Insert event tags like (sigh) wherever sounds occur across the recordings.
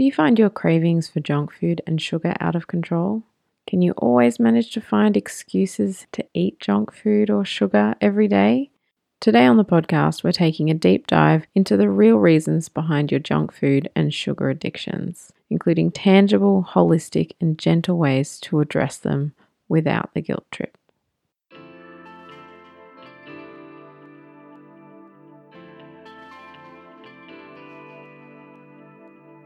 Do you find your cravings for junk food and sugar out of control? Can you always manage to find excuses to eat junk food or sugar every day? Today on the podcast, we're taking a deep dive into the real reasons behind your junk food and sugar addictions, including tangible, holistic, and gentle ways to address them without the guilt trip.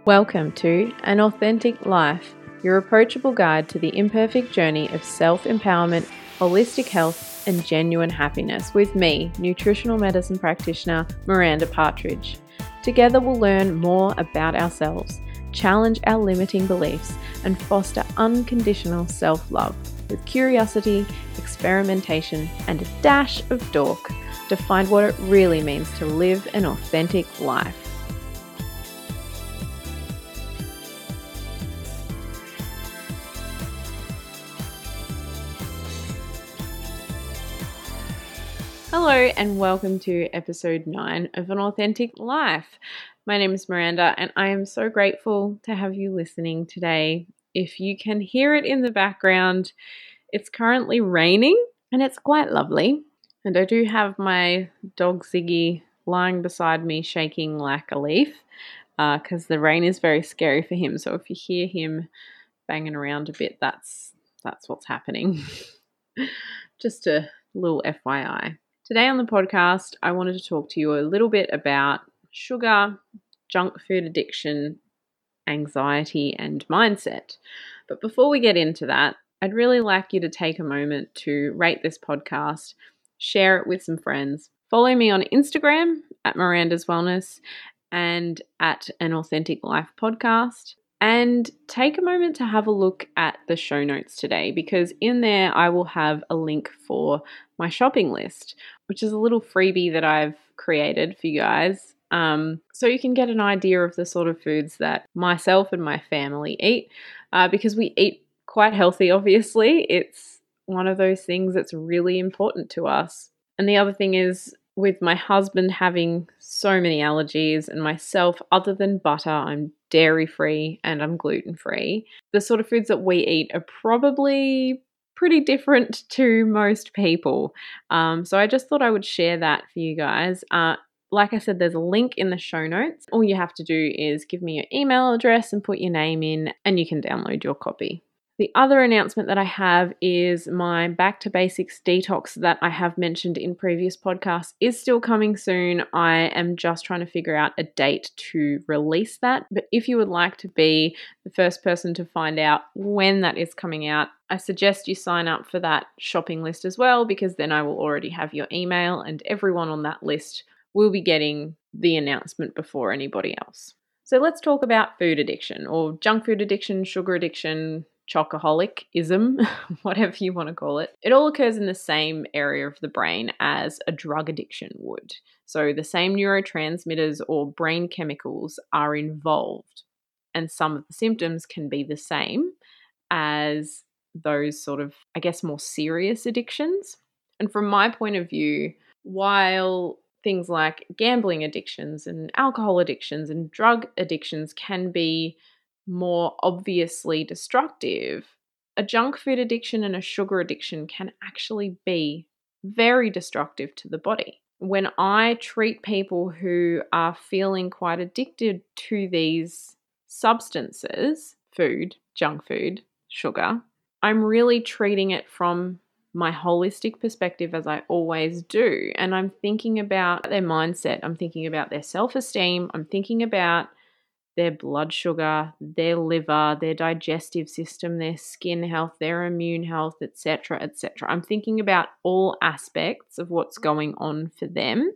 Welcome to An Authentic Life, your approachable guide to the imperfect journey of self empowerment, holistic health, and genuine happiness with me, nutritional medicine practitioner Miranda Partridge. Together, we'll learn more about ourselves, challenge our limiting beliefs, and foster unconditional self love with curiosity, experimentation, and a dash of dork to find what it really means to live an authentic life. Hello, and welcome to episode 9 of An Authentic Life. My name is Miranda, and I am so grateful to have you listening today. If you can hear it in the background, it's currently raining and it's quite lovely. And I do have my dog Ziggy lying beside me, shaking like a leaf because uh, the rain is very scary for him. So if you hear him banging around a bit, that's that's what's happening. (laughs) Just a little FYI. Today on the podcast, I wanted to talk to you a little bit about sugar, junk food addiction, anxiety, and mindset. But before we get into that, I'd really like you to take a moment to rate this podcast, share it with some friends. Follow me on Instagram at Miranda's Wellness and at An Authentic Life Podcast. And take a moment to have a look at the show notes today because in there I will have a link for my shopping list, which is a little freebie that I've created for you guys. Um, so you can get an idea of the sort of foods that myself and my family eat uh, because we eat quite healthy, obviously. It's one of those things that's really important to us. And the other thing is, with my husband having so many allergies and myself, other than butter, I'm dairy free and I'm gluten free. The sort of foods that we eat are probably pretty different (laughs) to most people. Um, so I just thought I would share that for you guys. Uh, like I said, there's a link in the show notes. All you have to do is give me your email address and put your name in, and you can download your copy. The other announcement that I have is my Back to Basics detox that I have mentioned in previous podcasts is still coming soon. I am just trying to figure out a date to release that. But if you would like to be the first person to find out when that is coming out, I suggest you sign up for that shopping list as well because then I will already have your email and everyone on that list will be getting the announcement before anybody else. So let's talk about food addiction or junk food addiction, sugar addiction, chocoholicism, (laughs) whatever you want to call it, it all occurs in the same area of the brain as a drug addiction would. So the same neurotransmitters or brain chemicals are involved, and some of the symptoms can be the same as those sort of, I guess, more serious addictions. And from my point of view, while things like gambling addictions and alcohol addictions and drug addictions can be more obviously destructive, a junk food addiction and a sugar addiction can actually be very destructive to the body. When I treat people who are feeling quite addicted to these substances, food, junk food, sugar, I'm really treating it from my holistic perspective as I always do. And I'm thinking about their mindset, I'm thinking about their self esteem, I'm thinking about their blood sugar, their liver, their digestive system, their skin health, their immune health, etc., etc. I'm thinking about all aspects of what's mm-hmm. going on for them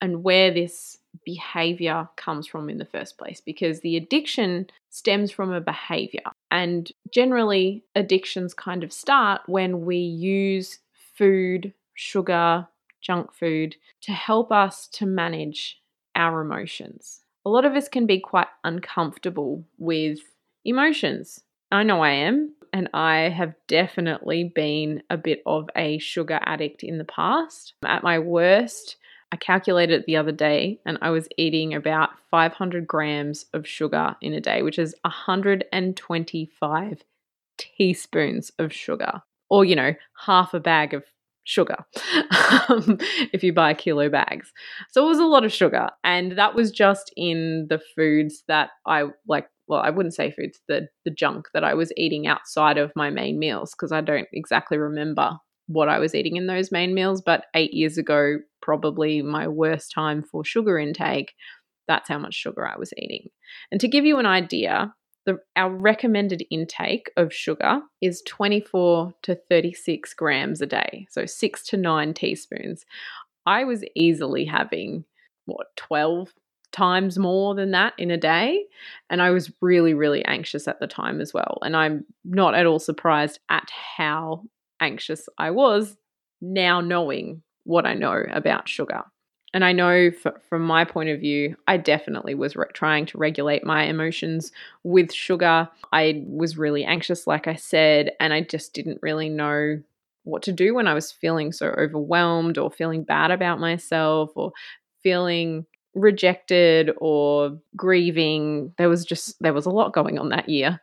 and where this behavior comes from in the first place because the addiction stems from a behavior. And generally, addictions kind of start when we use food, sugar, junk food to help us to manage our emotions a lot of us can be quite uncomfortable with emotions. I know I am, and I have definitely been a bit of a sugar addict in the past. At my worst, I calculated it the other day and I was eating about 500 grams of sugar in a day, which is 125 teaspoons of sugar, or, you know, half a bag of sugar (laughs) um, if you buy kilo bags. So it was a lot of sugar. And that was just in the foods that I like. Well, I wouldn't say foods, the, the junk that I was eating outside of my main meals because I don't exactly remember what I was eating in those main meals. But eight years ago, probably my worst time for sugar intake, that's how much sugar I was eating. And to give you an idea, the, our recommended intake of sugar is 24 to 36 grams a day, so six to nine teaspoons. I was easily having what 12 times more than that in a day. And I was really, really anxious at the time as well. And I'm not at all surprised at how anxious I was now knowing what I know about sugar. And I know from my point of view, I definitely was re- trying to regulate my emotions with sugar. I was really anxious, like I said, and I just didn't really know what to do when I was feeling so overwhelmed or feeling bad about myself or feeling rejected or grieving. There was just, there was a lot going on that year.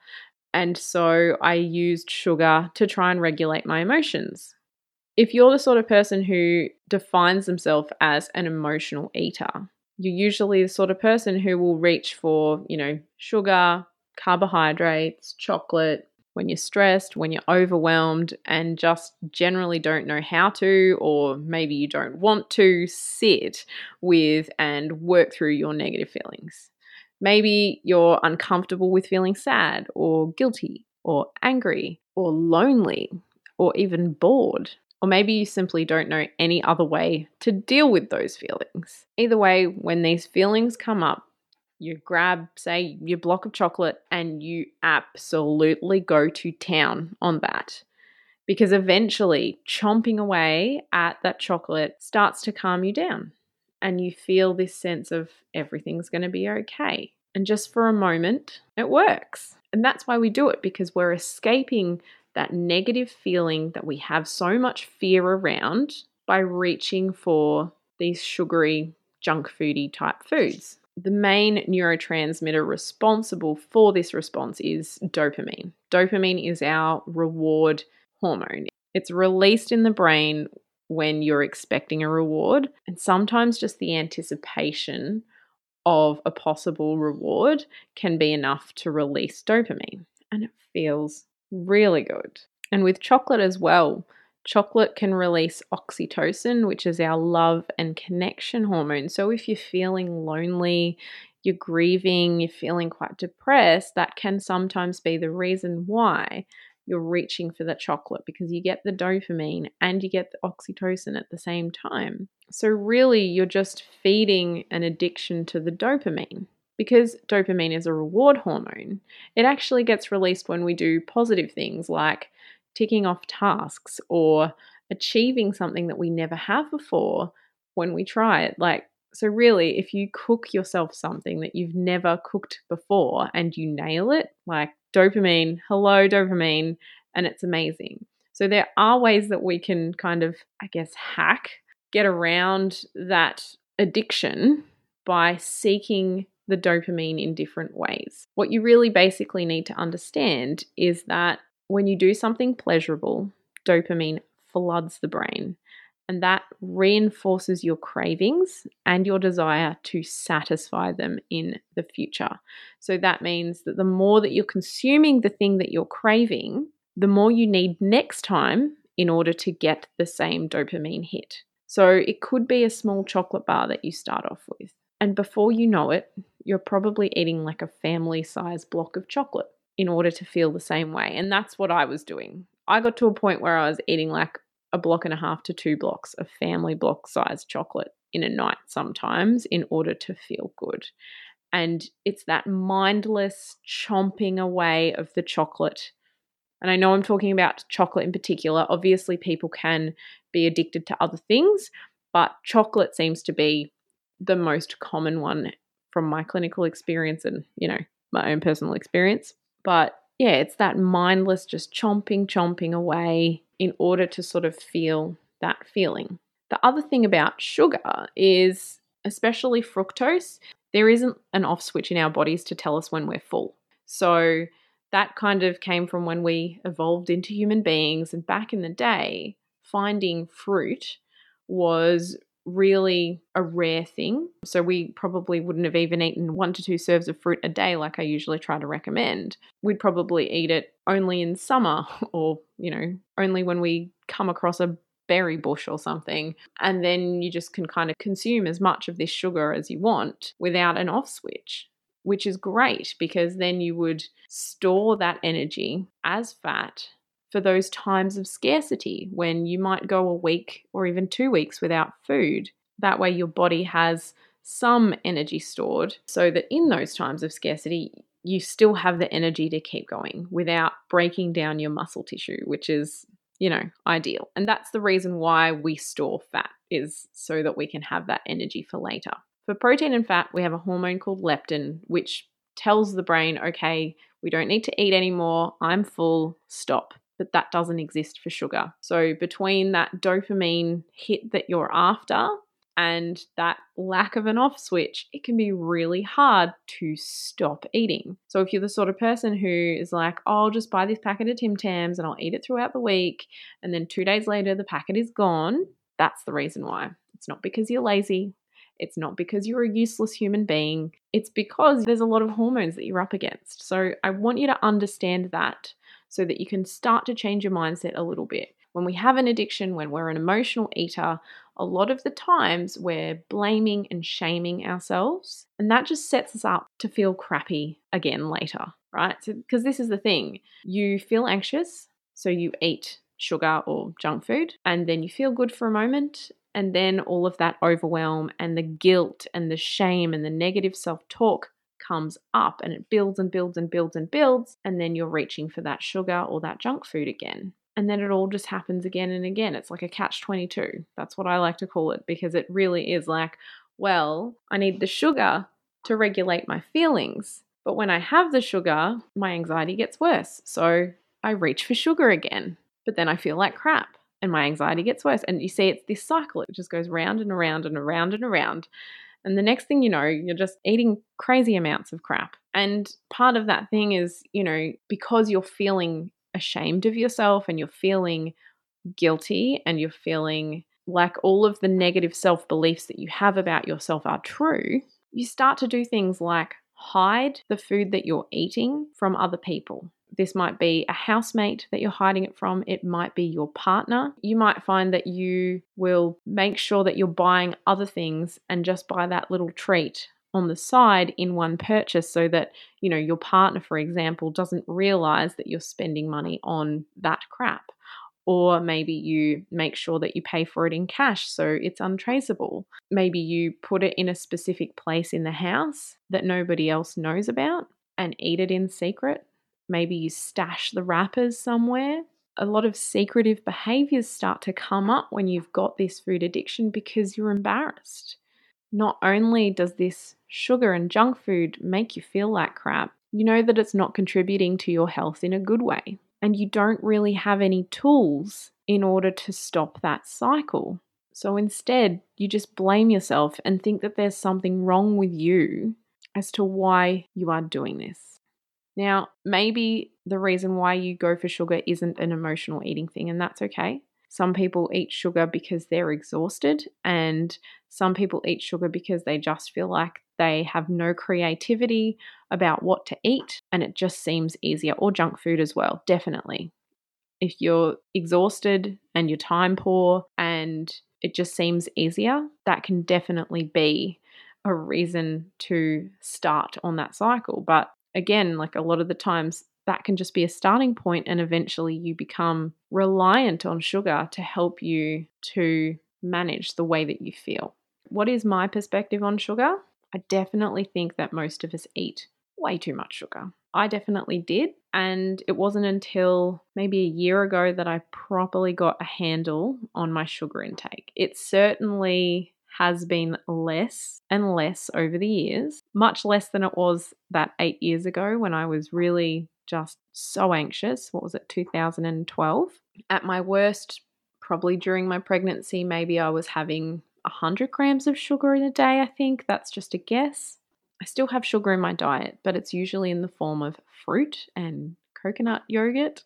And so I used sugar to try and regulate my emotions if you're the sort of person who defines themselves as an emotional eater, you're usually the sort of person who will reach for, you know, sugar, carbohydrates, chocolate when you're stressed, when you're overwhelmed, and just generally don't know how to, or maybe you don't want to sit with and work through your negative feelings. Maybe you're uncomfortable with feeling sad, or guilty, or angry, or lonely, or even bored. Or maybe you simply don't know any other way to deal with those feelings. Either way, when these feelings come up, you grab, say, your block of chocolate and you absolutely go to town on that. Because eventually, chomping away at that chocolate starts to calm you down. And you feel this sense of everything's going to be okay. And just for a moment, it works. And that's why we do it because we're escaping that negative feeling that we have so much fear around by reaching for these sugary, junk foody type foods. The main neurotransmitter responsible for this response is dopamine. Dopamine is our reward hormone. It's released in the brain when you're expecting a reward, and sometimes just the anticipation of a possible reward can be enough to release dopamine. And it feels really good. And with chocolate as well, chocolate can release oxytocin, which is our love and connection hormone. So if you're feeling lonely, you're grieving, you're feeling quite depressed, that can sometimes be the reason why you're reaching for that chocolate because you get the dopamine and you get the oxytocin at the same time. So, really, you're just feeding an addiction to the dopamine. Because dopamine is a reward hormone, it actually gets released when we do positive things like ticking off tasks or achieving something that we never have before when we try it. Like, so really, if you cook yourself something that you've never cooked before and you nail it, like dopamine, hello, dopamine, and it's amazing. So there are ways that we can kind of, I guess, hack, get around that addiction by seeking the dopamine in different ways. What you really basically need to understand is that when you do something pleasurable, dopamine floods the brain. And that reinforces your cravings and your desire to satisfy them in the future. So that means that the more that you're consuming the thing that you're craving, the more you need next time in order to get the same dopamine hit. So it could be a small chocolate bar that you start off with. And before you know it, you're probably eating like a family size block of chocolate in order to feel the same way. And that's what I was doing. I got to a point where I was eating like a block and a half to two blocks of family block size chocolate in a night sometimes in order to feel good. And it's that mindless chomping away of the chocolate. And I know I'm talking about chocolate in particular. Obviously, people can be addicted to other things, but chocolate seems to be the most common one from my clinical experience and, you know, my own personal experience. But yeah, it's that mindless just chomping, chomping away in order to sort of feel that feeling. The other thing about sugar is, especially fructose, there isn't an off switch in our bodies to tell us when we're full. So that kind of came from when we evolved into human beings. And back in the day, finding fruit was really a rare thing. So we probably wouldn't have even eaten one to two serves of fruit a day like I usually try to recommend. We'd probably eat it only in summer (laughs) or, you know, only when we come across a berry bush or something. And then you just can kind of consume as much of this sugar as you want without an off switch. Which is great because then you would store that energy as fat for those times of scarcity when you might go a week or even two weeks without food. That way, your body has some energy stored so that in those times of scarcity, you still have the energy to keep going without breaking down your muscle tissue, which is, you know, ideal. And that's the reason why we store fat, is so that we can have that energy for later. For protein and fat, we have a hormone called leptin, which tells the brain, okay, we don't need to eat anymore. I'm full. Stop but that doesn't exist for sugar. So, between that dopamine hit that you're after and that lack of an off switch, it can be really hard to stop eating. So, if you're the sort of person who is like, oh, I'll just buy this packet of Tim Tams and I'll eat it throughout the week, and then two days later the packet is gone, that's the reason why. It's not because you're lazy. It's not because you're a useless human being. It's because there's a lot of hormones that you're up against. So I want you to understand that so that you can start to change your mindset a little bit. When we have an addiction, when we're an emotional eater, a lot of the times we're blaming and shaming ourselves, and that just sets us up to feel crappy again later, right? Because so, this is the thing you feel anxious, so you eat sugar or junk food, and then you feel good for a moment, and then all of that overwhelm and the guilt and the shame and the negative self talk comes up and it builds and builds and builds and builds. And then you're reaching for that sugar or that junk food again. And then it all just happens again and again. It's like a catch 22. That's what I like to call it because it really is like, well, I need the sugar to regulate my feelings. But when I have the sugar, my anxiety gets worse. So I reach for sugar again. But then I feel like crap and my anxiety gets worse. And you see, it's this cycle. It just goes round and around and around and around. And the next thing you know, you're just eating crazy amounts of crap. And part of that thing is, you know, because you're feeling ashamed of yourself and you're feeling guilty and you're feeling like all of the negative self beliefs that you have about yourself are true, you start to do things like hide the food that you're eating from other people. This might be a housemate that you're hiding it from. It might be your partner. You might find that you will make sure that you're buying other things and just buy that little treat on the side in one purchase so that, you know, your partner, for example, doesn't realize that you're spending money on that crap. Or maybe you make sure that you pay for it in cash so it's untraceable. Maybe you put it in a specific place in the house that nobody else knows about and eat it in secret Maybe you stash the wrappers somewhere. A lot of secretive behaviors start to come up when you've got this food addiction because you're embarrassed. Not only does this sugar and junk food make you feel like crap, you know that it's not contributing to your health in a good way. And you don't really have any tools in order to stop that cycle. So instead, you just blame yourself and think that there's something wrong with you as to why you are doing this. Now, maybe the reason why you go for sugar isn't an emotional eating thing, and that's okay. Some people eat sugar because they're exhausted, and some people eat sugar because they just feel like they have no creativity about what to eat and it just seems easier, or junk food as well, definitely. If you're exhausted and you're time poor and it just seems easier, that can definitely be a reason to start on that cycle. But again, like a lot of the times, that can just be a starting point, and eventually you become reliant on sugar to help you to manage the way that you feel. What is my perspective on sugar? I definitely think that most of us eat way too much sugar. I definitely did. And it wasn't until maybe a year ago that I properly got a handle on my sugar intake. It certainly has been less and less over the years, much less than it was that eight years ago when I was really just so anxious. What was it, 2012? At my worst probably during my pregnancy, maybe I was having 100 grams of sugar in a day, I think. That's just a guess. I still have sugar in my diet, but it's usually in the form of fruit and coconut yogurt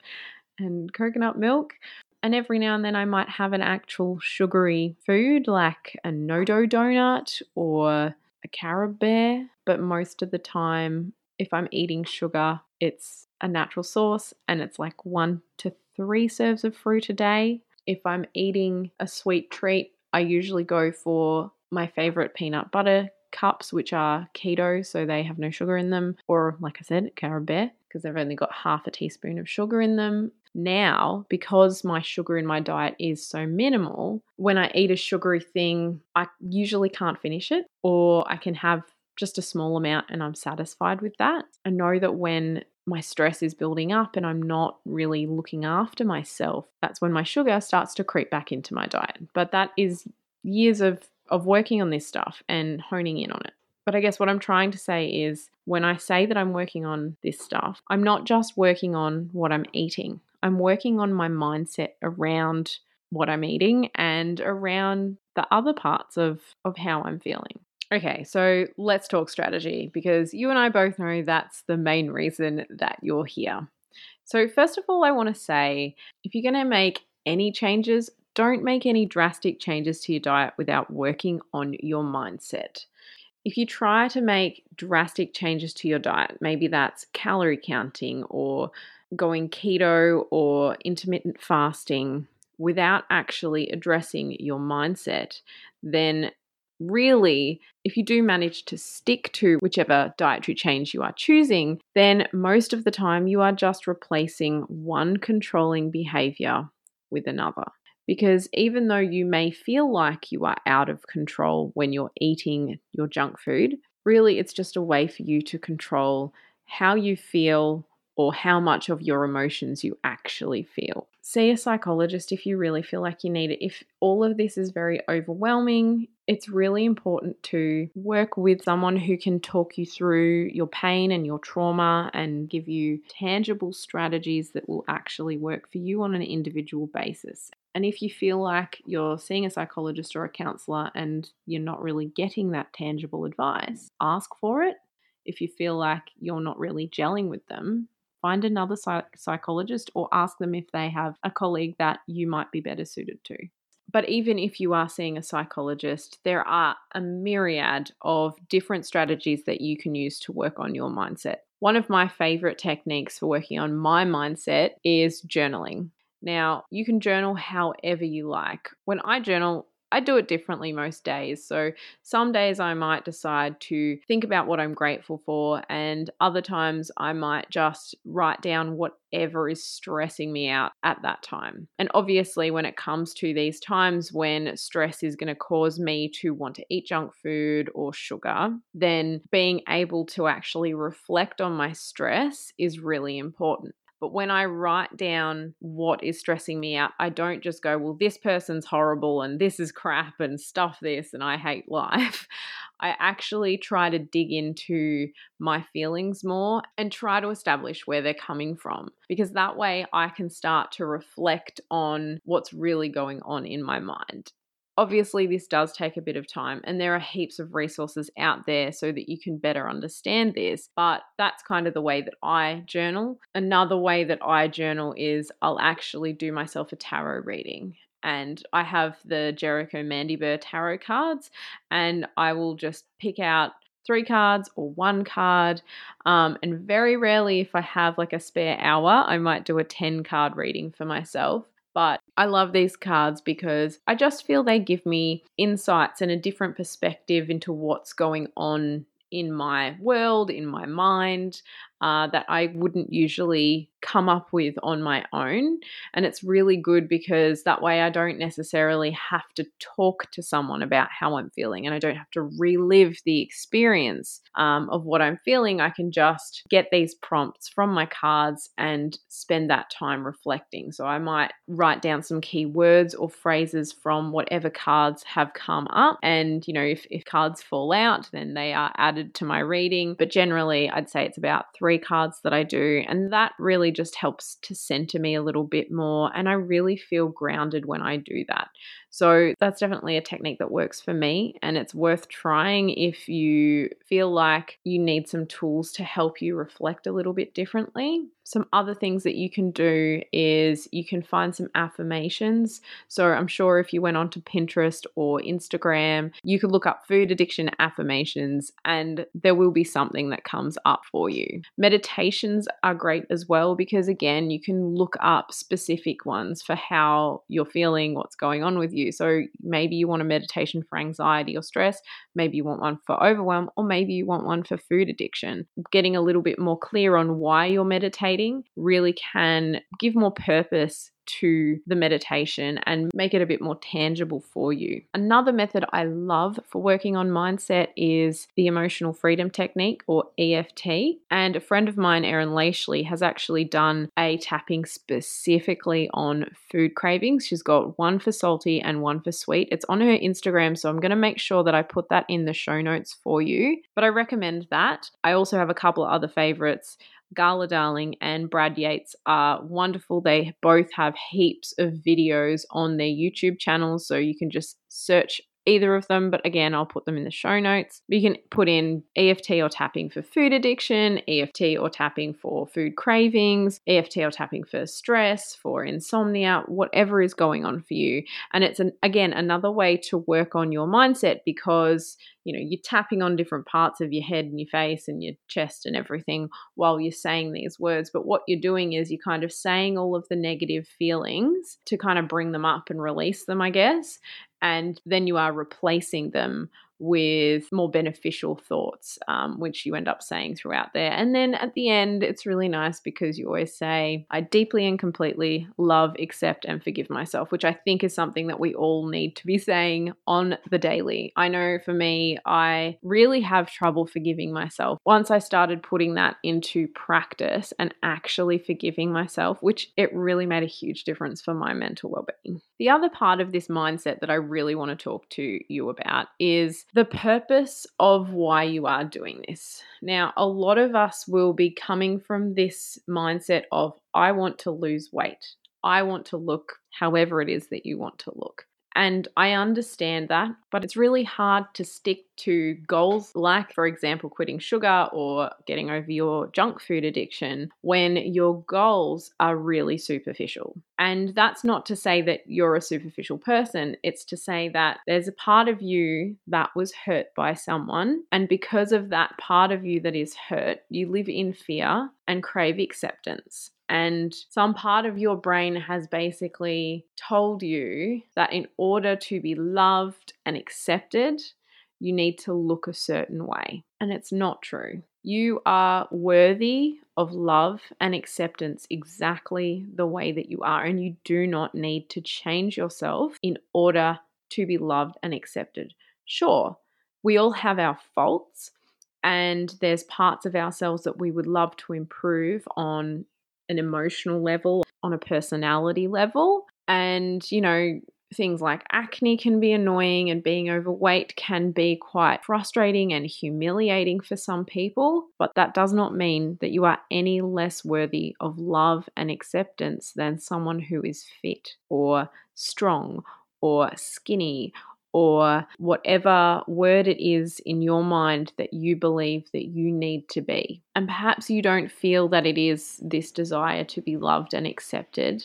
and coconut milk. And every now and then I might have an actual sugary food like a no dough donut or a carob bear. But most of the time, if I'm eating sugar, it's a natural source and it's like one to three serves of fruit a day. If I'm eating a sweet treat, I usually go for my favorite peanut butter cups, which are keto, so they have no sugar in them, or like I said, carob bear, because they've only got half a teaspoon of sugar in them. Now, because my sugar in my diet is so minimal, when I eat a sugary thing, I usually can't finish it, or I can have just a small amount and I'm satisfied with that. I know that when my stress is building up and I'm not really looking after myself, that's when my sugar starts to creep back into my diet. But that is years of, of working on this stuff and honing in on it. But I guess what I'm trying to say is when I say that I'm working on this stuff, I'm not just working on what I'm eating, I'm working on my mindset around what I'm eating and around the other parts of, of how I'm feeling. Okay, so let's talk strategy because you and I both know that's the main reason that you're here. So, first of all, I want to say if you're going to make any changes, don't make any drastic changes to your diet without working on your mindset. If you try to make drastic changes to your diet, maybe that's calorie counting or going keto or intermittent fasting without actually addressing your mindset, then really, if you do manage to stick to whichever dietary change you are choosing, then most of the time you are just replacing one controlling behavior with another. Because even though you may feel like you are out of control when you're eating your junk food, really it's just a way for you to control how you feel or how much of your emotions you actually feel. See a psychologist if you really feel like you need it. If all of this is very overwhelming, it's really important to work with someone who can talk you through your pain and your trauma and give you tangible strategies that will actually work for you on an individual basis. And if you feel like you're seeing a psychologist or a counselor and you're not really getting that tangible advice, ask for it. If you feel like you're not really gelling with them, find another psych- psychologist or ask them if they have a colleague that you might be better suited to. But even if you are seeing a psychologist, there are a myriad of different strategies that you can use to work on your mindset. One of my favorite techniques for working on my mindset is journaling. Now, you can journal however you like. When I journal, I do it differently most days. So, some days I might decide to think about what I'm grateful for, and other times I might just write down whatever is stressing me out at that time. And obviously, when it comes to these times when stress is going to cause me to want to eat junk food or sugar, then being able to actually reflect on my stress is really important. But when I write down what is stressing me out, I don't just go, well, this person's horrible and this is crap and stuff this and I hate (laughs) life. I actually try to dig into my feelings more and try to establish where they're coming from because that way I can start to reflect on what's really going on in my mind. Obviously, this does take a bit of time, and there are heaps of resources out there so that you can better understand this. But that's kind of the way that I journal. Another way that I journal is I'll actually do myself a tarot reading and I have the Jerico Mandybur tarot cards, and I will just pick out three cards or one card. Um, and very rarely, if I have like a spare hour, I might do a 10 card reading for myself. But I love these cards because I just feel they give me insights and a different perspective into what's going on in my world, in my mind, uh, that I wouldn't usually come up with on my own. And it's really good because that way I don't necessarily have to talk to someone about how I'm feeling and I don't have to relive the experience um, of what I'm feeling. I can just get these prompts from my cards and spend that time reflecting. So I might write down some key words or phrases from whatever cards have come up. And, you know, if, if cards fall out, then they are added to my reading. But generally, I'd say it's about three three cards that I do, and that really just helps to center me a little bit more. And I really feel grounded when I do that. So that's definitely a technique that works for me, and it's worth trying if you feel like you need some tools to help you reflect a little bit differently. Some other things that you can do is you can find some affirmations. So I'm sure if you went onto Pinterest or Instagram, you could look up food addiction affirmations and there will be something that comes up for you. Meditations are great as well because, again, you can look up specific ones for how you're feeling, what's going on with you you. So maybe you want a meditation for anxiety or stress, maybe you want one for overwhelm, or maybe you want one for food addiction. Getting a little bit more clear on why you're meditating really can give more purpose to the meditation and make it a bit more tangible for you. Another method I love for working on mindset is the emotional freedom technique or EFT. And a friend of mine, Erin Lashley, has actually done a tapping specifically on food cravings. She's got one for salty and one for sweet. It's on her Instagram, so I'm going to make sure that I put that in the show notes for you. But I recommend that. I also have a couple of other favorites. Gala Darling and Brad Yates are wonderful. They both have heaps of videos on their YouTube channels, so you can just search either of them, but again, I'll put them in the show notes. You can put in EFT or tapping for food addiction, EFT or tapping for food cravings, EFT or tapping for stress, for insomnia, whatever is going on for you. And it's an, again another way to work on your mindset because you know you're tapping on different parts of your head and your face and your chest and everything while you're saying these words but what you're doing is you're kind of saying all of the negative feelings to kind of bring them up and release them i guess and then you are replacing them with more beneficial thoughts, um, which you end up saying throughout there. And then at the end, it's really nice because you always say, I deeply and completely love, accept, and forgive myself, which I think is something that we all need to be saying on the daily. I know for me, I really have trouble forgiving myself. Once I started putting that into practice and actually forgiving myself, which it really made a huge difference for my mental well being. The other part of this mindset that I really want to talk to you about is the purpose of why you are doing this. Now, a lot of us will be coming from this mindset of, I want to lose weight. I want to look however it is that you want to look. And I understand that, but it's really hard to stick to goals like, for example, quitting sugar or getting over your junk food addiction when your goals are really superficial. And that's not to say that you're a superficial person, it's to say that there's a part of you that was hurt by someone. And because of that part of you that is hurt, you live in fear and crave acceptance. And some part of your brain has basically told you that in order to be loved and accepted, you need to look a certain way. And it's not true. You are worthy of love and acceptance exactly the way that you are. And you do not need to change yourself in order to be loved and accepted. Sure, we all have our faults, and there's parts of ourselves that we would love to improve on an emotional level, on a personality level. And, you know, things like acne can be annoying and being overweight can be quite frustrating and humiliating for some people, but that does not mean that you are any less worthy of love and acceptance than someone who is fit or strong or skinny or whatever word it is in your mind that you believe that you need to be. And perhaps you don't feel that it is this desire to be loved and accepted,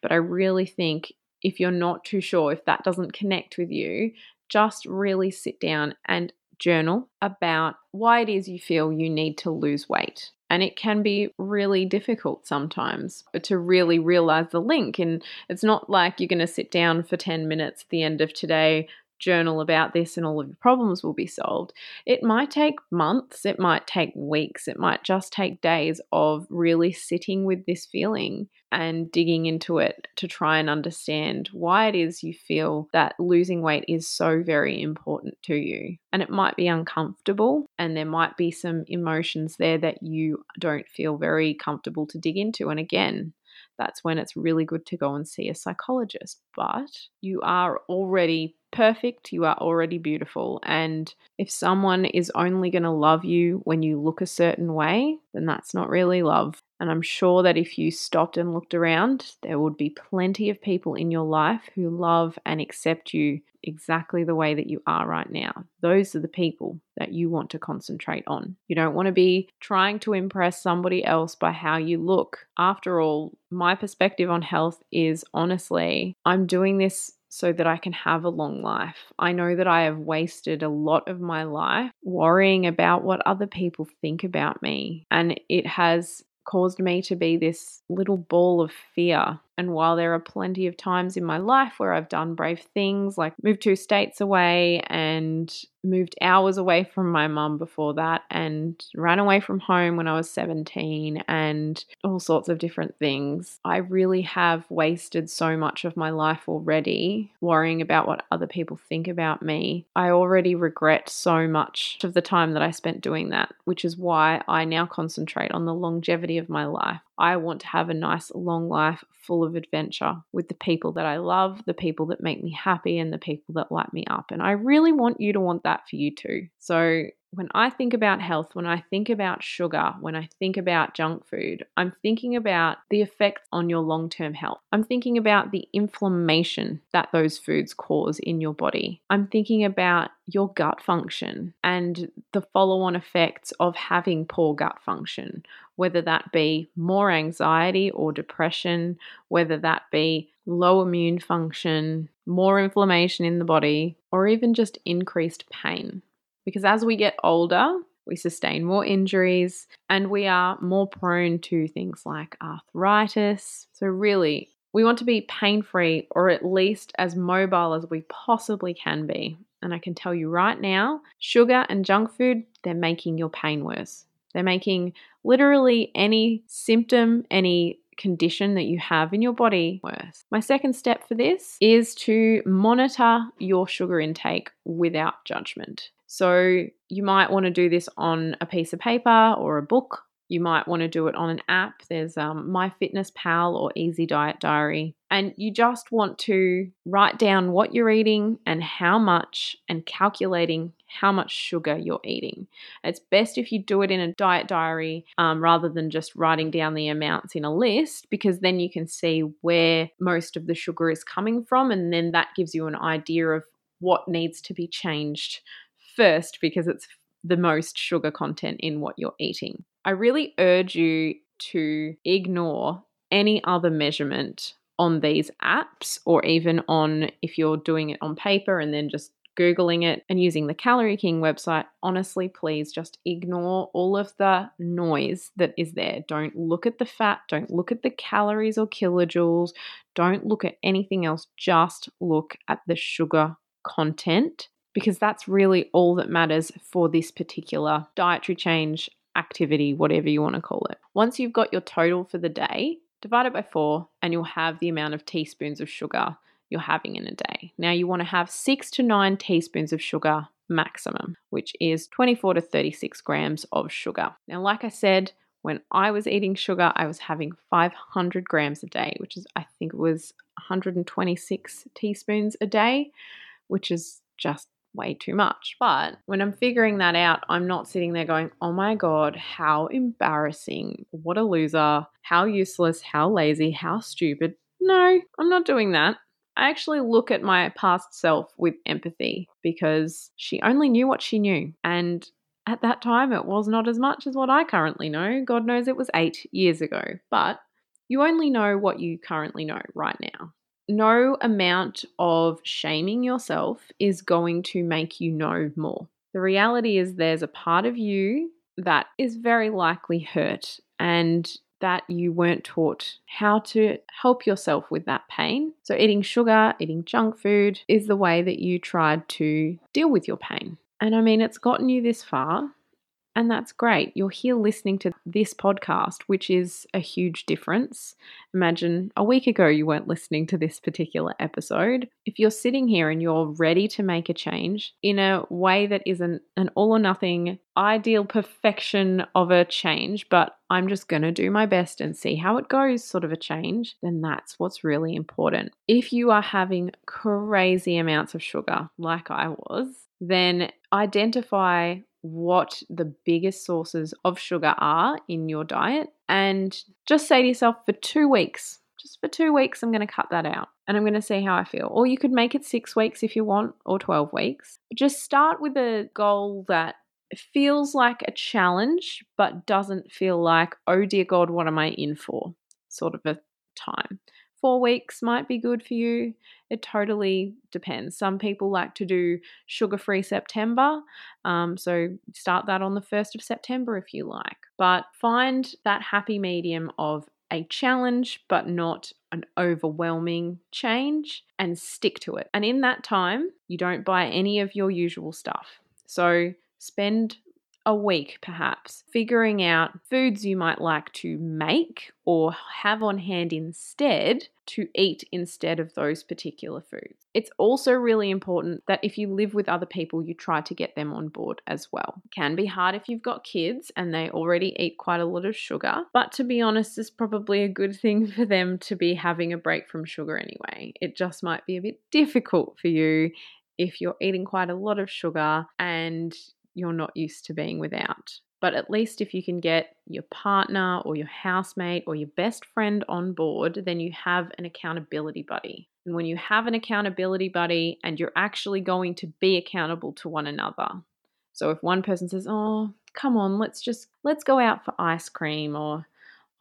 but I really think if you're not too sure, if that doesn't connect with you, just really sit down and journal about why it is you feel you need to lose weight. And it can be really difficult sometimes to really realize the link. And it's not like you're going to sit down for 10 minutes at the end of today, journal about this and all of your problems will be solved. It might take months, it might take weeks, it might just take days of really sitting with this feeling and digging into it to try and understand why it is you feel that losing weight is so very important to you. And it might be uncomfortable, and there might be some emotions there that you don't feel very comfortable to dig into. And again, that's when it's really good to go and see a psychologist. But you are already perfect, you are already beautiful. And if someone is only going to love you when you look a certain way, then that's not really love. And I'm sure that if you stopped and looked around, there would be plenty of people in your life who love and accept you exactly the way that you are right now. Those are the people that you want to concentrate on. You don't want to be trying to impress somebody else by how you look. After all, my perspective on health is honestly, I'm doing this so that I can have a long life. I know that I have wasted a lot of my life worrying about what other people think about me, and it has caused me to be this little ball of fear and while there are plenty of times in my life where I've done brave things, like moved two states away and moved hours away from my mum before that, and ran away from home when I was 17, and all sorts of different things, I really have wasted so much of my life already worrying about what other people think about me. I already regret so much of the time that I spent doing that, which is why I now concentrate on the longevity of my life. I want to have a nice long life full of adventure with the people that I love, the people that make me happy, and the people that light me up. And I really want you to want that for you too. So when I think about health, when I think about sugar, when I think about junk food, I'm thinking about the effects on your long term health. I'm thinking about the inflammation that those foods cause in your body. I'm thinking about your gut function and the follow on effects of having poor gut function, whether that be more anxiety or depression, whether that be low immune function, more inflammation in the body, or even just increased pain. Because as we get older, we sustain more injuries and we are more prone to things like arthritis. So, really, we want to be pain free or at least as mobile as we possibly can be. And I can tell you right now, sugar and junk food, they're making your pain worse. They're making literally any symptom, any condition that you have in your body worse. My second step for this is to monitor your sugar intake without judgment. So you might want to do this on a piece of paper or a book. You might want to do it on an app. There's um, MyFitnessPal or Easy Diet Diary. And you just want to write down what you're eating and how much, and calculating how much sugar you're eating. It's best if you do it in a diet diary um, rather than just writing down the amounts in a list because then you can see where most of the sugar is coming from. And then that gives you an idea of what needs to be changed first because it's the most sugar content in what you're eating. I really urge you to ignore any other measurement on these apps or even on if you're doing it on paper and then just Googling it and using the Calorie King website, honestly, please just ignore all of the noise that is there. Don't look at the fat, don't look at the calories or kilojoules, don't look at anything else. Just look at the sugar content because that's really all that matters for this particular dietary change activity, whatever you want to call it. Once you've got your total for the day, divide it by four, and you'll have the amount of teaspoons of sugar you're having in a day. Now, you want to have six to nine teaspoons of sugar maximum, which is 24 to 36 grams of sugar. Now, like I said, when I was eating sugar, I was having 500 grams a day, which is, I think it was 126 teaspoons a day, which is just way too much. But when I'm figuring that out, I'm not sitting there going, oh my God, how embarrassing. What a loser. How useless. How lazy. How stupid. No, I'm not doing that. I actually look at my past self with empathy because she only knew what she knew. And at that time, it was not as much as what I currently know. God knows it was eight years ago. But you only know what you currently know right now no amount of shaming yourself is going to make you know more. The reality is, there's a part of you that is very likely hurt and that you weren't taught how to help yourself with that pain. So, eating sugar, eating junk food is the way that you tried to deal with your pain. And I mean, it's gotten you this far. And that's great. You're here listening to this podcast, which is a huge difference. Imagine a week ago you weren't listening to this particular episode. If you're sitting here and you're ready to make a change in a way that isn't an all or nothing ideal perfection of a change, but I'm just going to do my best and see how it goes, sort of a change, then that's what's really important. If you are having crazy amounts of sugar, like I was, then identify what the biggest sources of sugar are in your diet and just say to yourself for two weeks, just for two weeks, I'm going to cut that out and I'm going to see how I feel. Or you could make it six weeks if you want, or 12 weeks. Just start with a goal that feels like a challenge, but doesn't feel like, oh dear God, what am I in for? Sort of a time. Four weeks might be good for you. It totally depends. Some people like to do sugar free September. Um, so start that on the 1st of September if you like. But find that happy medium of a challenge, but not an overwhelming change, and stick to it. And in that time, you don't buy any of your usual stuff. So spend a week, perhaps, figuring out foods you might like to make or have on hand instead to eat instead of those particular foods. It's also really important that if you live with other people, you try to get them on board as well. It can be hard if you've got kids and they already eat quite a lot of sugar, but to be honest, it's probably a good thing (laughs) for them to be having a break from sugar anyway. It just might be a bit difficult for you if you're eating quite a lot of sugar and you're not used to being without. But at least if you can get your partner or your housemate or your best friend on board, then you have an accountability buddy. And when you have an accountability buddy and you're actually going to be accountable to one another. So if one person says, "Oh, come on, let's just let's go out for ice cream," or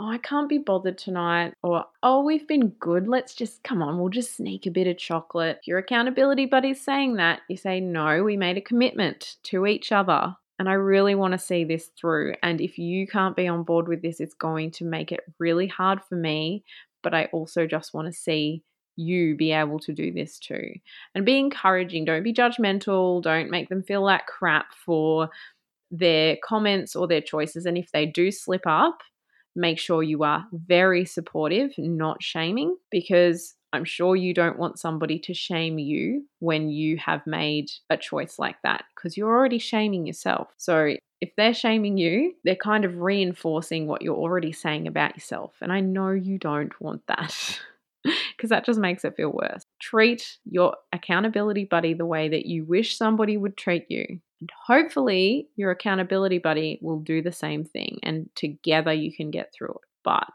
oh, I can't be bothered tonight, or oh, we've been good, let's just come on, we'll just sneak a bit of chocolate. If your accountability buddy's saying that, you say, no, we made a commitment to each other. And I really want to see this through. And if you can't be on board with this, it's going to make it really hard for me. But I also just want to see you be able to do this too. And be encouraging. Don't be judgmental. Don't make them feel like crap for their comments or their choices. And if they do slip up, make sure you are very supportive, not shaming, because I'm sure you don't want somebody to shame you when you have made a choice like that because you're already shaming yourself. So if they're shaming you, they're kind of reinforcing what you're already saying about yourself. And I know you don't want that. (laughs) because that just makes it feel worse. Treat your accountability buddy the way that you wish somebody would treat you. And hopefully, your accountability buddy will do the same thing, and together you can get through it. But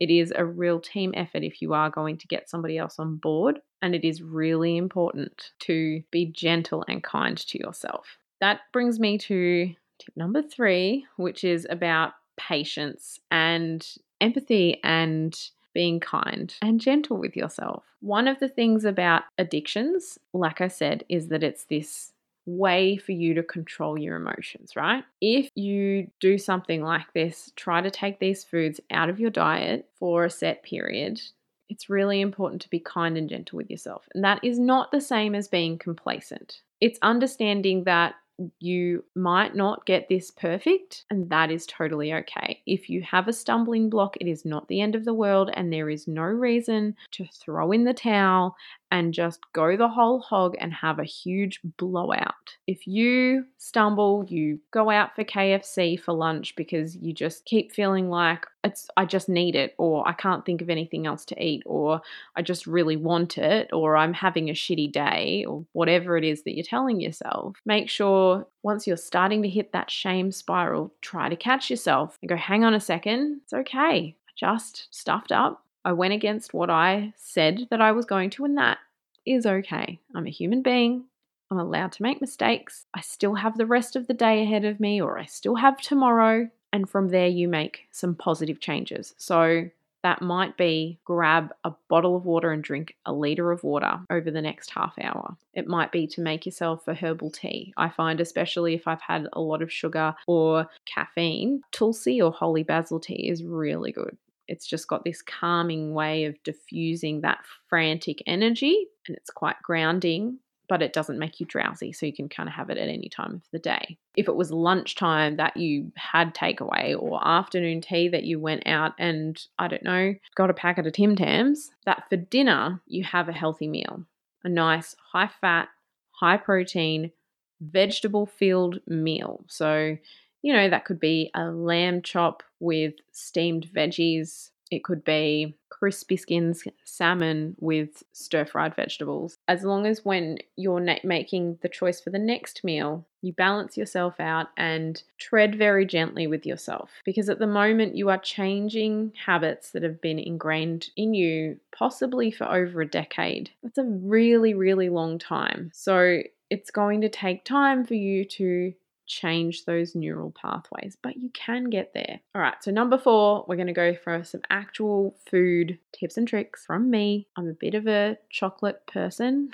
it is a real team effort if you are going to get somebody else on board, and it is really important to be gentle and kind to yourself. That brings me to tip number three, which is about patience and empathy and being kind and gentle with yourself. One of the things about addictions, like I said, is that it's this way for you to control your emotions, right? If you do something like this, try to take these foods out of your diet for a set period. It's really important to be kind and gentle with yourself. And that is not the same as being complacent. It's understanding that you might not get this perfect, and that is totally okay. If you have a stumbling block, it is not the end of the world, and there is no reason to throw in the towel and just go the whole hog and have a huge blowout. If you stumble, you go out for KFC for lunch because you just keep feeling like it's I just need it or I can't think of anything else to eat or I just really want it or I'm having a shitty day or whatever it is that you're telling yourself. Make sure once you're starting to hit that shame spiral, try to catch yourself and go hang on a second. It's okay. I just stuffed up I went against what I said that I was going to, and that is okay. I'm a human being. I'm allowed to make mistakes. I still have the rest of the day ahead of me, or I still have tomorrow. And from there, you make some positive changes. So that might be grab a bottle of water and drink a litre of water over the next half hour. It might be to make yourself a herbal tea. I find, especially if I've had a lot of sugar or caffeine, Tulsi or holy basil tea is really good. It's just got this calming way of diffusing that frantic energy and it's quite grounding but it doesn't make you drowsy. So you can kind of have it at any time of the day. If it was lunchtime that you had takeaway or afternoon tea that you went out and, I don't know, got a packet of Tim Tams, that for dinner you have a healthy meal, a nice high fat, high protein, vegetable filled meal. So, you know, that could be a lamb chop with steamed veggies, it could be crispy skins salmon with stir fried vegetables. As long as when you're making the choice for the next meal, you balance yourself out and tread very gently with yourself. Because at the moment, you are changing habits that have been ingrained in you, possibly for over a decade. That's a really, really long time. So it's going to take time for you to change those neural pathways, but you can get there. All right, so number four, we're going to go for some actual food tips and tricks from me. I'm a bit of a chocolate person,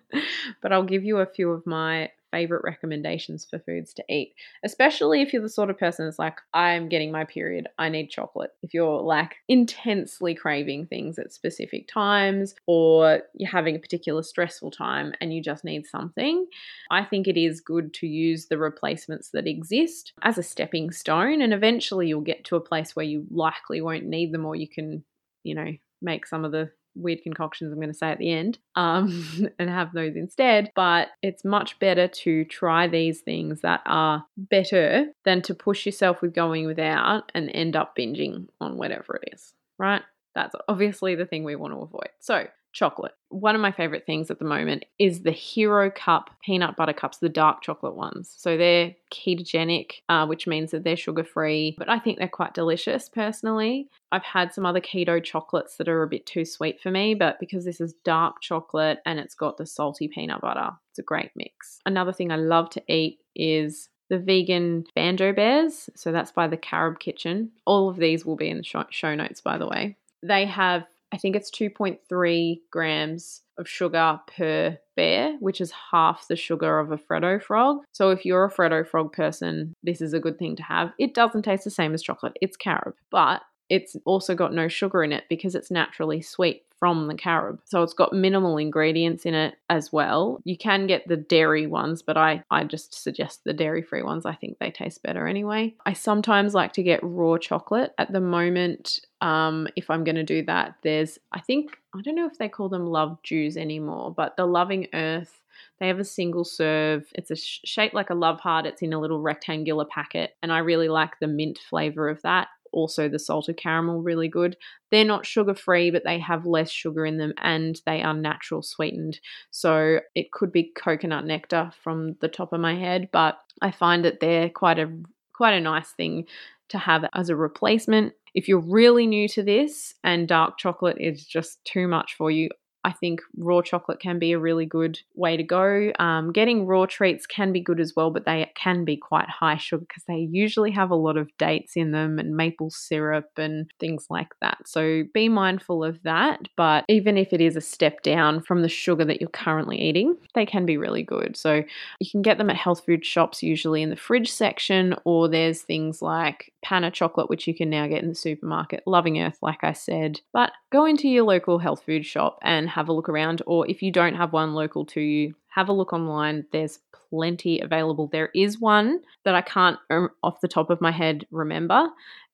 (laughs) but I'll give you a few of my favorite recommendations for foods to eat, especially if you're the sort of person that's like, I'm getting my period, I need chocolate. If you're like intensely craving things at specific times or you're having a particular stressful time and you just need something, I think it is good to use the replacements that exist as a stepping stone. And eventually you'll get to a place where you likely won't need them or you can, you know, make some of the weird concoctions I'm going to say at the end um, (laughs) and have those instead. But it's much better to try these things that are better than to push yourself with going without and end up binging on whatever it is, right? That's obviously the thing we want to avoid. So, chocolate. One of my favorite things at the moment is the Hero Cup peanut butter cups, the dark chocolate ones. So they're ketogenic, uh, which means that they're sugar free, but I think they're quite delicious personally. I've had some other keto chocolates that are a bit too sweet for me, but because this is dark chocolate and it's got the salty peanut butter, it's a great mix. Another thing I love to eat is the vegan banjo bears. So that's by the Carob Kitchen. All of these will be in the show notes, by the way. They have I think it's 2.3 grams of sugar per bear, which is half the sugar of a Freddo frog. So if you're a Freddo frog person, this is a good thing to have. It doesn't taste the same as chocolate, it's carob, but it's also got no sugar in it because it's naturally sweet from the carob. So it's got minimal ingredients in it as well. You can get the dairy ones, but I, I just suggest the dairy free ones. I think they taste better anyway. I sometimes like to get raw chocolate. At the moment, um, if I'm going to do that, there's, I think, I don't know if they call them love dews anymore, but the Loving Earth they have a single serve. It's a sh- shape like a love heart. It's in a little rectangular packet, and I really like the mint flavor of that also the salted caramel really good. They're not sugar free, but they have less sugar in them and they are natural sweetened. So it could be coconut nectar from the top of my head, but I find that they're quite a quite a nice thing to have as a replacement. If you're really new to this and dark chocolate is just too much for you, I think raw chocolate can be a really good way to go. Um, getting raw treats can be good as well, but they can be quite high sugar because they usually have a lot of dates in them and maple syrup and things like that. So be mindful of that. But even if it is a step down from the sugar that you're currently eating, they can be really good. So you can get them at health food shops, usually in the fridge section, or there's things like Pana chocolate, which you can now get in the supermarket. Loving Earth, like I said. But go into your local health food shop and have a look around, or if you don't have one local to you, have a look online. There's plenty available. There is one that I can't, um, off the top of my head, remember,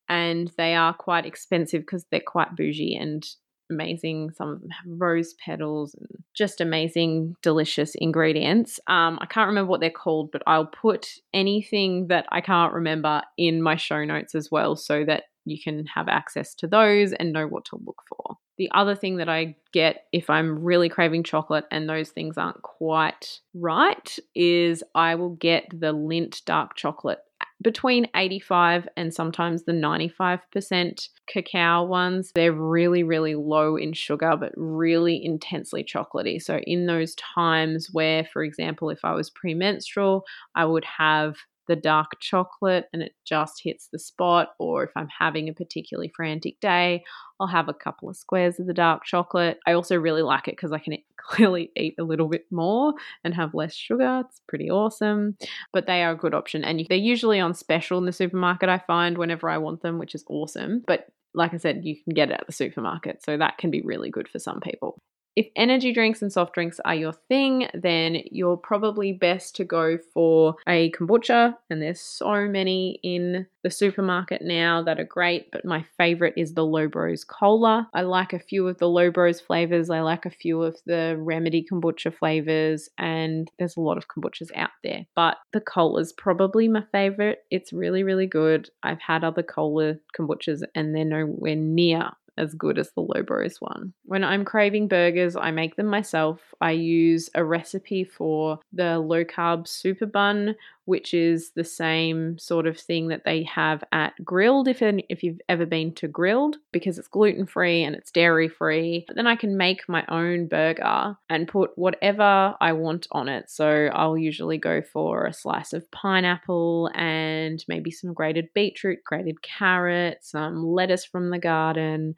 and they are quite expensive because they're quite bougie and amazing. Some of them have rose petals and just amazing, delicious ingredients. Um, I can't remember what they're called, but I'll put anything that I can't remember in my show notes as well so that you can have access to those and know what to look for. The other thing that I get if I'm really craving chocolate and those things aren't quite right is I will get the Lindt dark chocolate uh, between 85 and sometimes the 95% cacao ones. They're really, really low in sugar, but really intensely chocolatey. So, in those times where, for example, if I was premenstrual, I would have the dark chocolate and it just hits the spot, or if I'm having a particularly frantic day, I'll have a couple of squares of the dark chocolate. I also really like it because I can (laughs) clearly eat a little bit more and have less sugar. It's pretty awesome, but they are a good option and they're usually on special in the supermarket, I find, whenever I want them, which is awesome. But like I said, you can get it at the supermarket, so that can be really good for some people. If energy drinks and soft drinks are your thing, then you're probably best to go for a kombucha. And there's so many in the supermarket now that are great, but my favorite is the Lo Bros Cola. I like a few of the Lo Bros flavors, I like a few of the Remedy kombucha flavors, and there's a lot of kombuchas out there. But the cola is probably my favorite. It's really, really good. I've had other cola kombuchas and they're nowhere near as good as the Lo Bros one. When I'm craving burgers, I make them myself. I use a recipe for the low carb super bun, which is the same sort of thing that they have at Grill'd if if you've ever been to Grill'd because it's gluten free and it's dairy free. But then I can make my own burger and put whatever I want on it. So I'll usually go for a slice of pineapple and maybe some grated beetroot, grated carrot, some lettuce from the garden,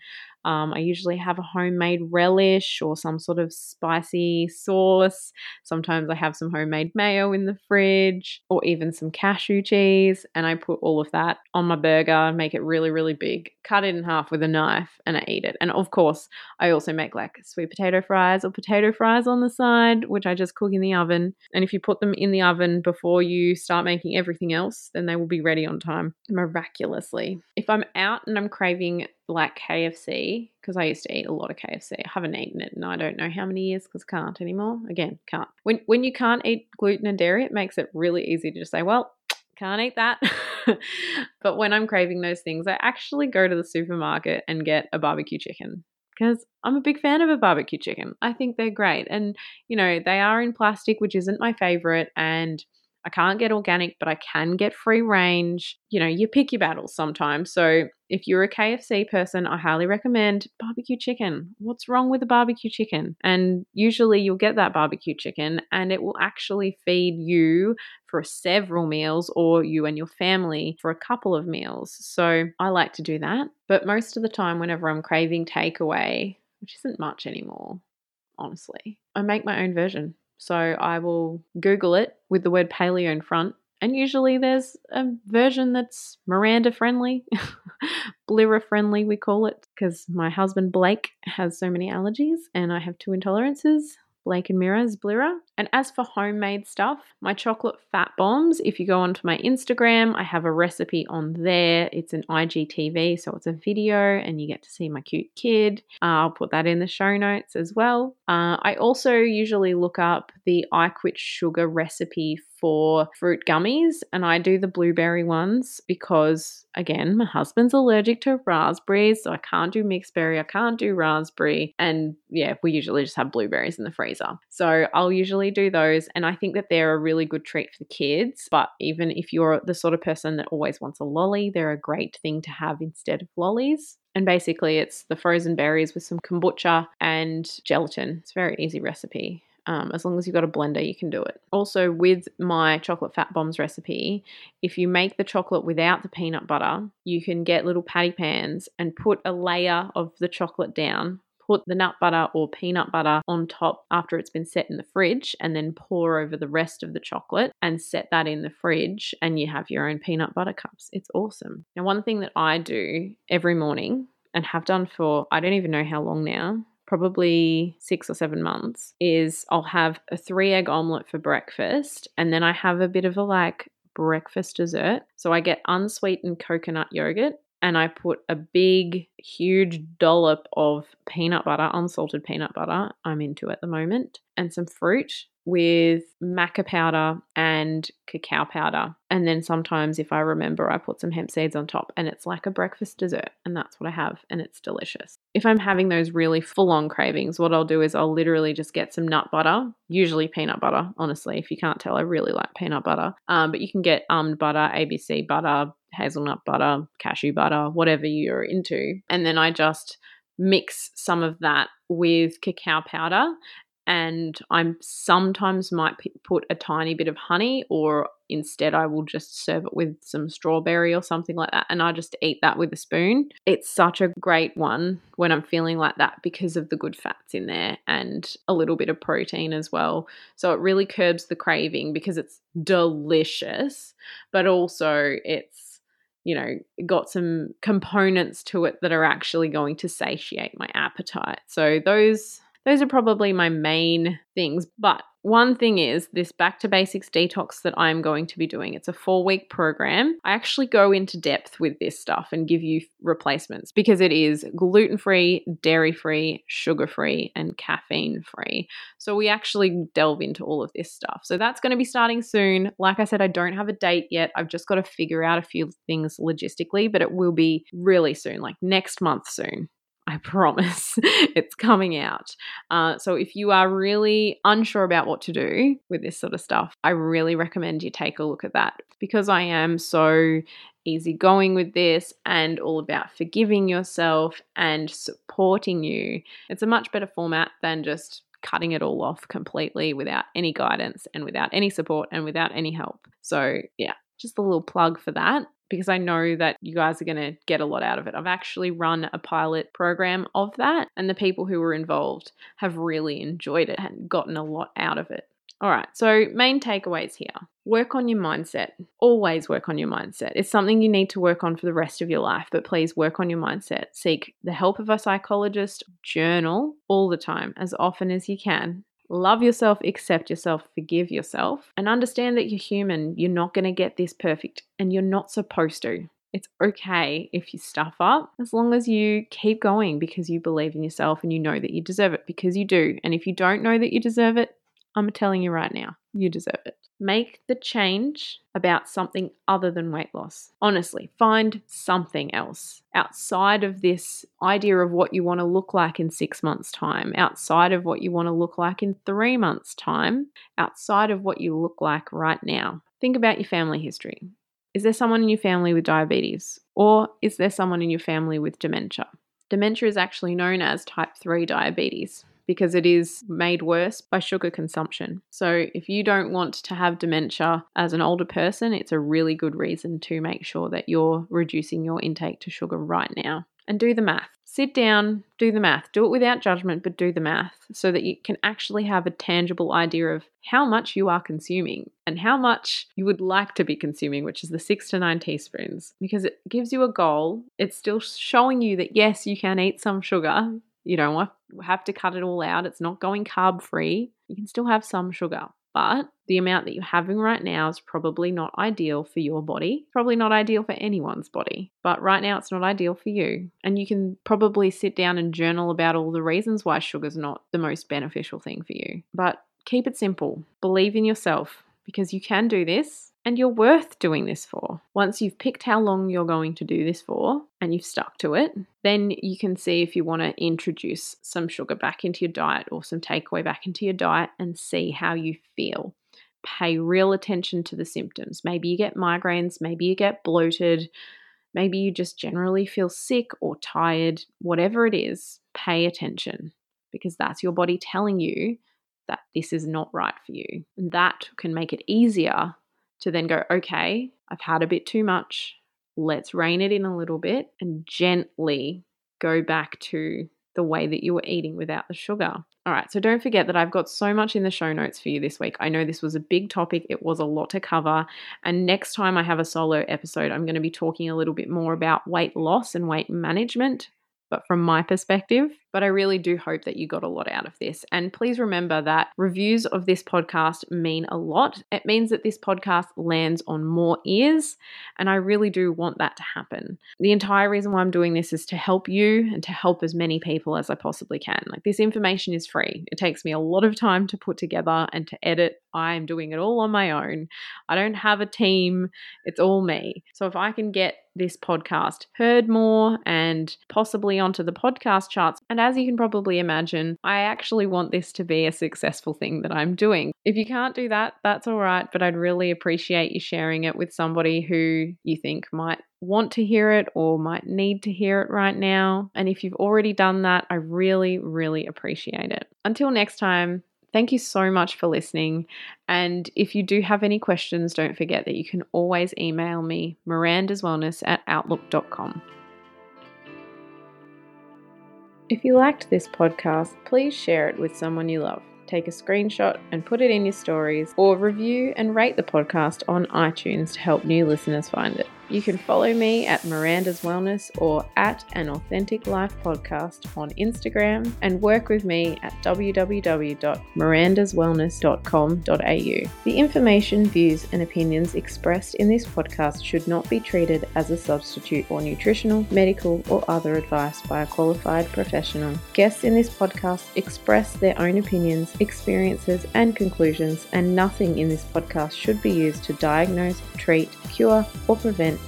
um, I usually have a homemade relish or some sort of spicy sauce. Sometimes I have some homemade mayo in the fridge or even some cashew cheese. And I put all of that on my burger, make it really, really big, cut it in half with a knife, and I eat it. And of course, I also make like sweet potato fries or potato fries on the side, which I just cook in the oven. And if you put them in the oven before you start making everything else, then they will be ready on time miraculously. If I'm out and I'm craving like KFC because I used to eat a lot of KFC. I haven't eaten it and I don't know how many years because can't anymore. Again, can't. When when you can't eat gluten and dairy, it makes it really easy to just say, well, (tsk) can't eat that. (laughs) but when I'm craving those things, I actually go to the supermarket and get a barbecue chicken because I'm a big fan of a barbecue chicken. I think they're great. And, you know, they are in plastic, which isn't my favorite. And I can't get organic, but I can get free range. You know, you pick your battles sometimes. So if you're a KFC person, I highly recommend barbecue chicken. What's wrong with a barbecue chicken? And usually you'll get that barbecue chicken and it will actually feed you for several meals or you and your family for a couple of meals. So I like to do that. But most of the time, whenever I'm craving takeaway, which isn't much anymore, honestly, I make my own version. So I will Google it with the word paleo in front. And usually there's a version that's Miranda friendly, (laughs) Blira friendly, we call it, because my husband Blake has so many allergies and I have two intolerances. Blake and Mira's Blira. And as for homemade stuff, my chocolate fat bombs, if you go onto my Instagram, I have a recipe on there. It's an IGTV, so it's a video and you get to see my cute kid. Uh, I'll put that in the show notes as well. Uh, I also usually look up the I Quit Sugar recipe for fruit gummies, and I do the blueberry ones because, again, my husband's allergic to raspberries, so I can't do mixed berry, I can't do raspberry, and yeah, we usually just have blueberries in the freezer. So I'll usually do those, and I think that they're a really good treat for the kids. But even if you're the sort of person that always wants a lolly, they're a great thing to have instead of lollies. And basically, it's the frozen berries with some kombucha and gelatin. It's a very easy recipe. Um, as long as you've got a blender, you can do it. Also, with my chocolate fat bombs recipe, if you make the chocolate without the peanut butter, you can get little patty pans and put a layer of the chocolate down. Put the nut butter or peanut butter on top after it's been set in the fridge, and then pour over the rest of the chocolate and set that in the fridge, and you have your own peanut butter cups. It's awesome. Now, one thing that I do every morning and have done for I don't even know how long now probably six or seven months, is I'll have a three egg omelette for breakfast. And then I have a bit of a like breakfast dessert. So I get unsweetened coconut yogurt and I put a big, huge dollop of peanut butter, unsalted peanut butter, I'm into at the moment, and some fruit with maca powder and cacao powder. And then sometimes, if I remember, I put some hemp seeds on top, and it's like a breakfast dessert. And that's what I have, and it's delicious. If I'm having those really full on cravings, what I'll do is I'll literally just get some nut butter, usually peanut butter, honestly. If you can't tell, I really like peanut butter. Um, but you can get almond butter, ABC butter, hazelnut butter, cashew butter, whatever you're into. And then I just mix some of that with cacao powder and I sometimes might put a tiny bit of honey, or instead, I will just serve it with some strawberry or something like that, and I just eat that with a spoon. It's such a great one when I'm feeling like that because of the good fats in there and a little bit of protein as well. So it really curbs the craving because it's delicious, but also it's you know, got some components to it that are actually going to satiate my appetite. So those Those are probably my main things. But one thing is this back to basics detox that I'm going to be doing. It's a four week program. I actually go into depth with this stuff and give you replacements because it is gluten free, dairy free, sugar free, and caffeine free. So we actually delve into all of this stuff. So that's going to be starting soon. Like I said, I don't have a date yet. I've just got to figure out a few things logistically, but it will be really soon, like next month soon. I promise (laughs) it's coming out. Uh, so, if you are really unsure about what to do with this sort of stuff, I really recommend you take a look at that because I am so easygoing with this and all about forgiving yourself and supporting you. It's a much better format than just cutting it all off completely without any guidance and without any support and without any help. So, yeah, just a little plug for that because I know that you guys are going to get a lot out of it. I've actually run a pilot program of that, and the people who were involved have really enjoyed it and gotten a lot out of it. All right, so main takeaways here work on your mindset. Always work on your mindset. It's something you need to work on for the rest of your life, but please work on your mindset. Seek the help of a psychologist, journal all the time, as often as you can, Love yourself, accept yourself, forgive yourself, and understand that you're human. You're not going to get this perfect, and you're not supposed to. It's okay if you stuff up as long as you keep going because you believe in yourself and you know that you deserve it because you do. And if you don't know that you deserve it, I'm telling you right now, you deserve it. Make the change about something other than weight loss. Honestly, find something else outside of this idea of what you want to look like in six months' time, outside of what you want to look like in three months' time, outside of what you look like right now. Think about your family history. Is there someone in your family with diabetes? Or is there someone in your family with dementia? Dementia is actually known as type 3 diabetes because it is made worse by sugar consumption. So, if you don't want to have dementia as an older person, it's a really good reason to make sure that you're reducing your intake to sugar right now. And do the math. Sit down, do the math. Do it without judgment, but do the math so that you can actually have a tangible idea of how much you are consuming and how much you would like to be consuming, which is the six to nine teaspoons, because it gives you a goal. It's still showing you that yes, you can eat some sugar, you don't have to cut it all out. It's not going carb free. You can still have some sugar, but the amount that you're having right now is probably not ideal for your body. Probably not ideal for anyone's body, but right now it's not ideal for you. And you can probably sit down and journal about all the reasons why sugar's not the most beneficial thing for you. But keep it simple. Believe in yourself because you can do this and you're worth doing this for. Once you've picked how long you're going to do this for and you've stuck to it, then you can see if you want to introduce some sugar back into your diet or some takeaway back into your diet and see how you feel. Pay real attention to the symptoms. Maybe you get migraines, maybe you get bloated, maybe you just generally feel sick or tired. Whatever it is, pay attention because that's your body telling you that this is not right for you. And that can make it easier to then go, okay, I've had a bit too much. Let's rein it in a little bit and gently go back to the way that you were eating without the sugar. All right, so don't forget that I've got so much in the show notes for you this week. I know this was a big topic, it was a lot to cover. And next time I have a solo episode, I'm going to be talking a little bit more about weight loss and weight management but from my perspective. But I really do hope that you got a lot out of this. And please remember that reviews of this podcast mean a lot. It means that this podcast lands on more ears, and I really do want that to happen. The entire reason why I'm doing this is to help you and to help as many people as I possibly can. Like, this information is free. It takes me a lot of time to put together and to edit. I'm doing it all on my own. I don't have a team, it's all me. So, if I can get this podcast heard more and possibly onto the podcast charts. And as you can probably imagine, I actually want this to be a successful thing that I'm doing. If you can't do that, that's all right, but I'd really appreciate you sharing it with somebody who you think might want to hear it or might need to hear it right now. And if you've already done that, I really, really appreciate it. Until next time, Thank you so much for listening. And if you do have any questions, don't forget that you can always email me, mirandaswellness at outlook.com. If you liked this podcast, please share it with someone you love. Take a screenshot and put it in your stories, or review and rate the podcast on iTunes to help new listeners find it. You can follow me at Miranda's Wellness or at An Authentic Life Podcast on Instagram and work with me at www.mirandaswellness.com.au. The information, views, and opinions expressed in this podcast should not be treated as a substitute for nutritional, medical, or other advice by a qualified professional. Guests in this podcast express their own opinions, experiences, and conclusions, and nothing in this podcast should be used to diagnose, treat, cure, or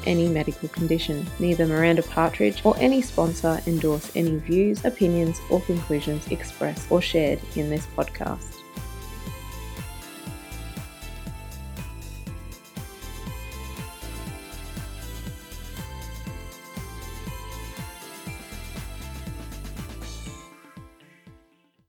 any medical condition. Neither Miranda Partridge or any sponsor endorse any views, opinions, or conclusions expressed or shared in this podcast.